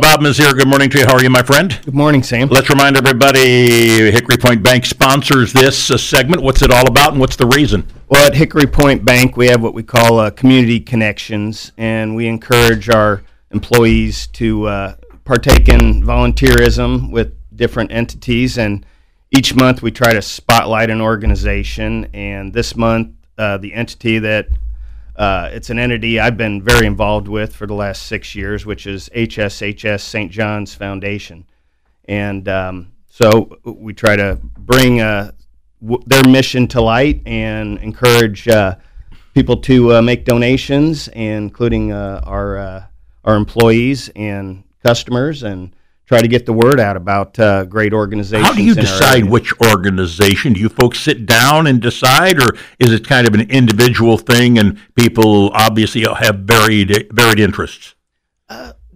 Bob here. Good morning to you. How are you, my friend? Good morning, Sam. Let's remind everybody Hickory Point Bank sponsors this uh, segment. What's it all about and what's the reason? Well, at Hickory Point Bank, we have what we call uh, community connections, and we encourage our employees to uh, partake in volunteerism with different entities. And each month, we try to spotlight an organization. And this month, uh, the entity that uh, it's an entity I've been very involved with for the last six years, which is HSHS St. John's Foundation. And um, so we try to bring uh, w- their mission to light and encourage uh, people to uh, make donations, including uh, our, uh, our employees and customers, and try to get the word out about uh, great organizations. How do you decide which organization? Do you folks sit down and decide, or is it kind of an individual thing and people obviously have varied varied interests?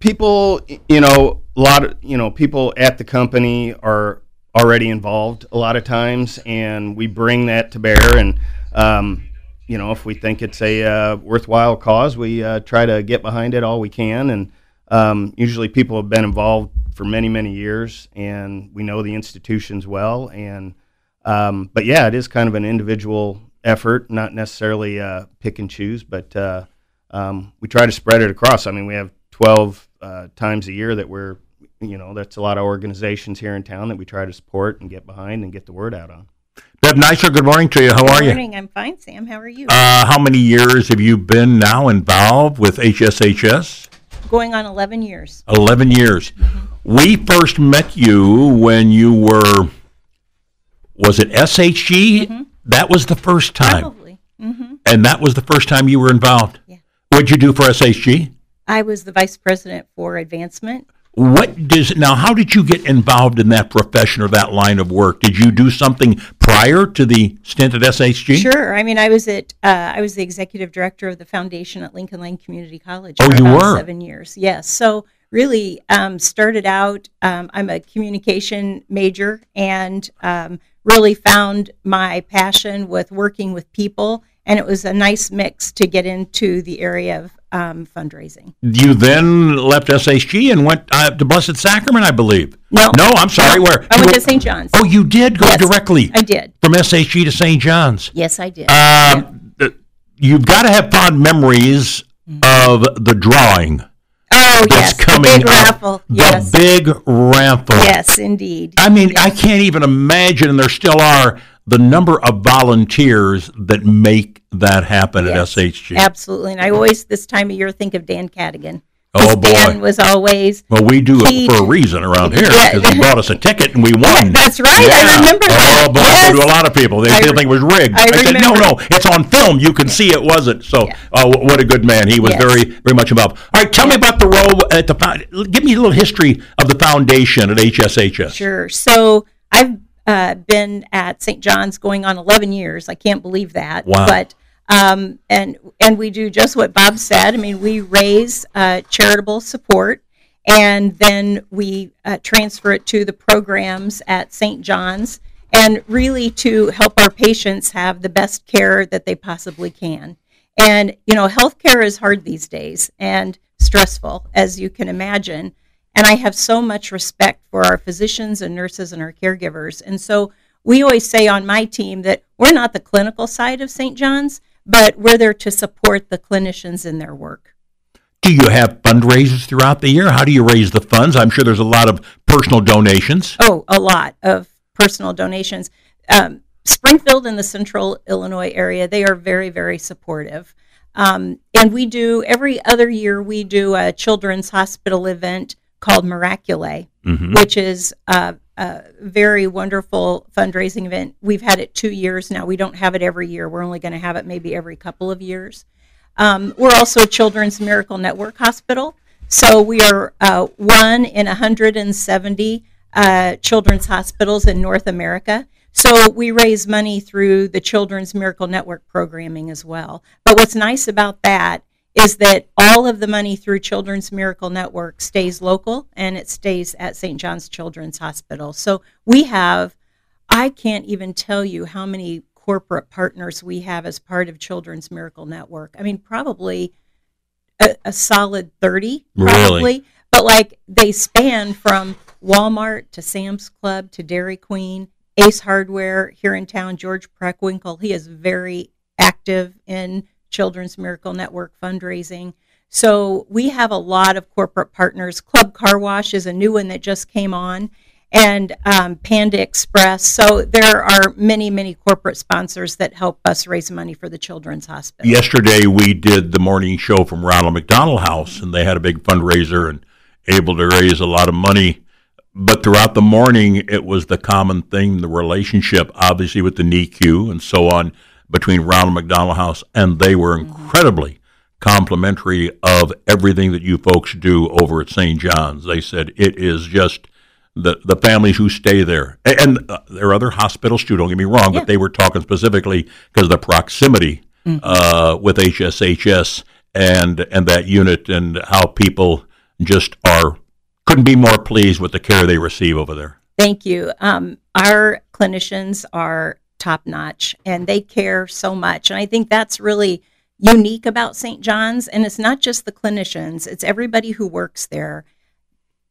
people you know a lot of you know people at the company are already involved a lot of times and we bring that to bear and um, you know if we think it's a uh, worthwhile cause we uh, try to get behind it all we can and um, usually people have been involved for many many years and we know the institutions well and um, but yeah it is kind of an individual effort not necessarily uh, pick and choose but uh, um, we try to spread it across i mean we have 12 uh, times a year that we're you know that's a lot of organizations here in town that we try to support and get behind and get the word out on Deb Neisler, good morning to you. How are Good you? morning. I'm fine, Sam. How are you? Uh, how many years have you been now involved with HSHS? Going on 11 years. 11 years. We first met you when you were, was it SHG? That was the first time. Probably. hmm And that was the first time you were involved? Yeah. What'd you do for SHG? I was the vice president for advancement. What does now? How did you get involved in that profession or that line of work? Did you do something prior to the stint at SHG? Sure. I mean, I was at uh, I was the executive director of the foundation at Lincoln Land Community College. Oh, for you about were? seven years. Yes. So really, um, started out. Um, I'm a communication major, and um, really found my passion with working with people, and it was a nice mix to get into the area of um, fundraising. You then left SHG and went uh, to Blessed Sacrament, I believe. No. No, I'm sorry. Where? I You went to St. John's. Oh, you did go Yes, directly I did. from SHG to St. John's. Yes, I did. Um, th- You've got to have fond memories of the drawing oh, that's yes. coming the big up. raffle. The Yes. big raffle. yes, indeed. I mean, I can't even imagine, and there still are, the number of volunteers that make that happen Yes, at SHG. Absolutely. And I always, this time of year, think of Dan Cadigan. Oh, boy. Was always. Well, we do it for a reason around here Yeah. because he bought us a ticket and we won. That's right. I remember that. Oh, boy, Yes. do a lot of people. They I think it was rigged. I said, no, no, it's on film. You can see it wasn't. So, Yeah. uh, what a good man. He was Yes. very, very much involved. All right, tell me about the role at the Give me a little history of the foundation at HSHS. Sure. So I've uh, been at St. John's going on 11 years. I can't believe that. Wow. But um, and and we do just what Bob said. I mean, we raise uh, charitable support, and then we uh, transfer it to the programs at St. John's, and really to help our patients have the best care that they possibly can. And you know, healthcare is hard these days and stressful, as you can imagine. And I have so much respect for our physicians and nurses and our caregivers. And so we always say on my team that we're not the clinical side of St. John's, but we're there to support the clinicians in their work. Do you have fundraisers throughout the year? How do you raise the funds? I'm sure there's a lot of personal donations. Oh, a lot of personal donations. Um, Springfield and the central Illinois area, they are very, very supportive. Um, and we do, every other year, we do a children's hospital event called Miraculae, Mhm. which is a, a very wonderful fundraising event. We've had it two years now. We don't have it every year. We're only going to have it maybe every couple of years. Um, we're also a Children's Miracle Network hospital. So we are uh, one in 170 uh, children's hospitals in North America. So we raise money through the Children's Miracle Network programming as well. But what's nice about that is that all of the money through Children's Miracle Network stays local and it stays at St. John's Children's Hospital. So we have, I can't even tell you how many corporate partners we have as part of Children's Miracle Network. I mean, probably a, a solid 30, probably. Really? But like they span from Walmart to Sam's Club to Dairy Queen, Ace Hardware here in town, George Preckwinkle. He is very active in Children's Miracle Network fundraising. So we have a lot of corporate partners. Club Car Wash is a new one that just came on, and um, Panda Express. So there are many, many corporate sponsors that help us raise money for the Children's Hospital. Yesterday, we did the morning show from Ronald McDonald House, and they had a big fundraiser and able to raise a lot of money. But throughout the morning, it was the common thing the relationship, obviously, with the NICU and so on, between Ronald McDonald House, and they were incredibly complimentary of everything that you folks do over at St. John's. They said it is just the the families who stay there, A- and uh, there are other hospitals too. Don't get me wrong, Yeah. but they were talking specifically because of the proximity uh, with HSHS and and that unit and how people just are couldn't be more pleased with the care they receive over there. Thank you. Um, our clinicians are top notch and they care so much. And I think that's really unique about St. John's. And it's not just the clinicians, it's everybody who works there.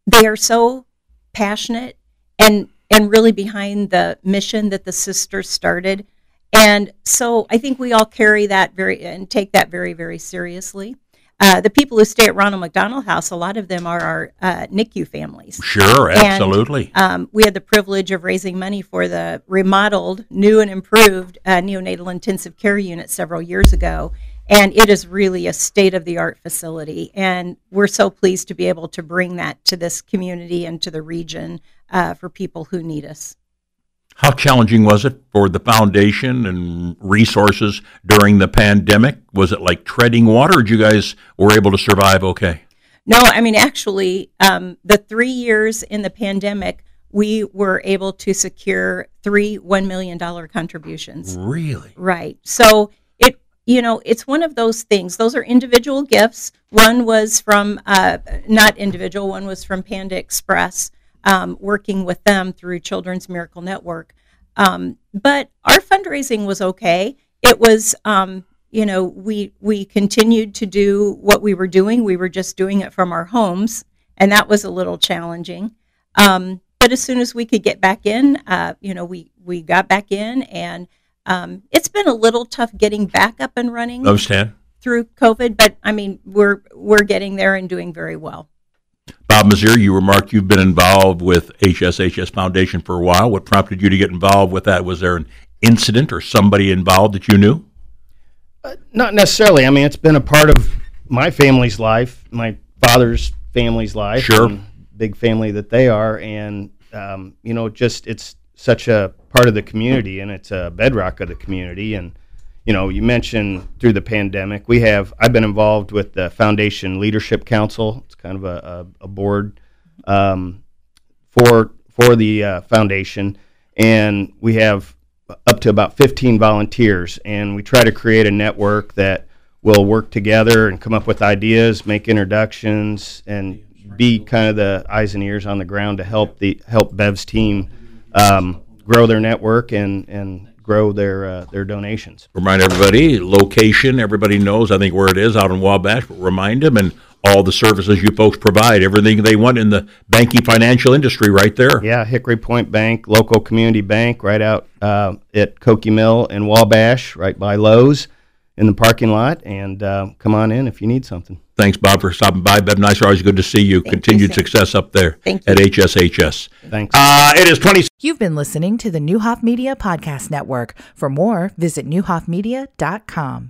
They are so passionate and and really behind the mission that the sisters started. And so I think we all carry that very and take that very, very seriously. Uh, the people who stay at Ronald McDonald House, a lot of them are our uh, NICU families. Sure, And, absolutely. Um, we had the privilege of raising money for the remodeled, new and improved uh, neonatal intensive care unit several years ago. And it is really a state of the art facility. And we're so pleased to be able to bring that to this community and to the region uh, for people who need us. How challenging was it for the foundation and resources during the pandemic? Was it like treading water? Or you guys were able to survive okay? No, I mean, actually, um, the three years in the pandemic, we were able to secure three $1 million contributions. Really? Right. So it, you know, it's one of those things. Those are individual gifts. One was from, uh, not individual, one was from Panda Express, um, working with them through Children's Miracle Network. Um, but our fundraising was okay. It was, um, you know, we we continued to do what we were doing. We were just doing it from our homes, and that was a little challenging. Um, but as soon as we could get back in, uh, you know, we we got back in, and um, it's been a little tough getting back up and running Understand? through COVID. But I mean, we're we're getting there and doing very well. Bob Mizeur, you remarked you've been involved with HSHS Foundation for a while. What prompted you to get involved with that? Was there an incident or somebody involved that you knew? Not necessarily. I mean, it's been a part of my family's life, my father's family's life, Sure. big family that they are, and um, you know, just it's such a part of the community, and it's a bedrock of the community. And you know, you mentioned through the pandemic, we have I've been involved with the Foundation Leadership Council. It's kind of a, a, a board um, for for the uh, foundation, and we have up to about 15 volunteers, and we try to create a network that will work together and come up with ideas, make introductions, and be kind of the eyes and ears on the ground to help the help Bev's team um, grow their network and and grow their uh, their donations. Remind everybody, location, everybody knows, I think, where it is out in Wabash, but remind them and all the services you folks provide, everything they want in the banking financial industry right there. Yeah, Hickory Point Bank, local community bank, right out uh, at Koke Mill in Wabash, right by Lowe's, in the parking lot. And uh, come on in if you need something. Thanks, Bob, for stopping by. Bev Neisler, always good to see you. Thank Continued Sam. success up there Thank you. at HSHS. Thanks. Uh, it is 20. You've been listening to the Neuhoff Media Podcast Network. For more, visit neuhoffmedia.com.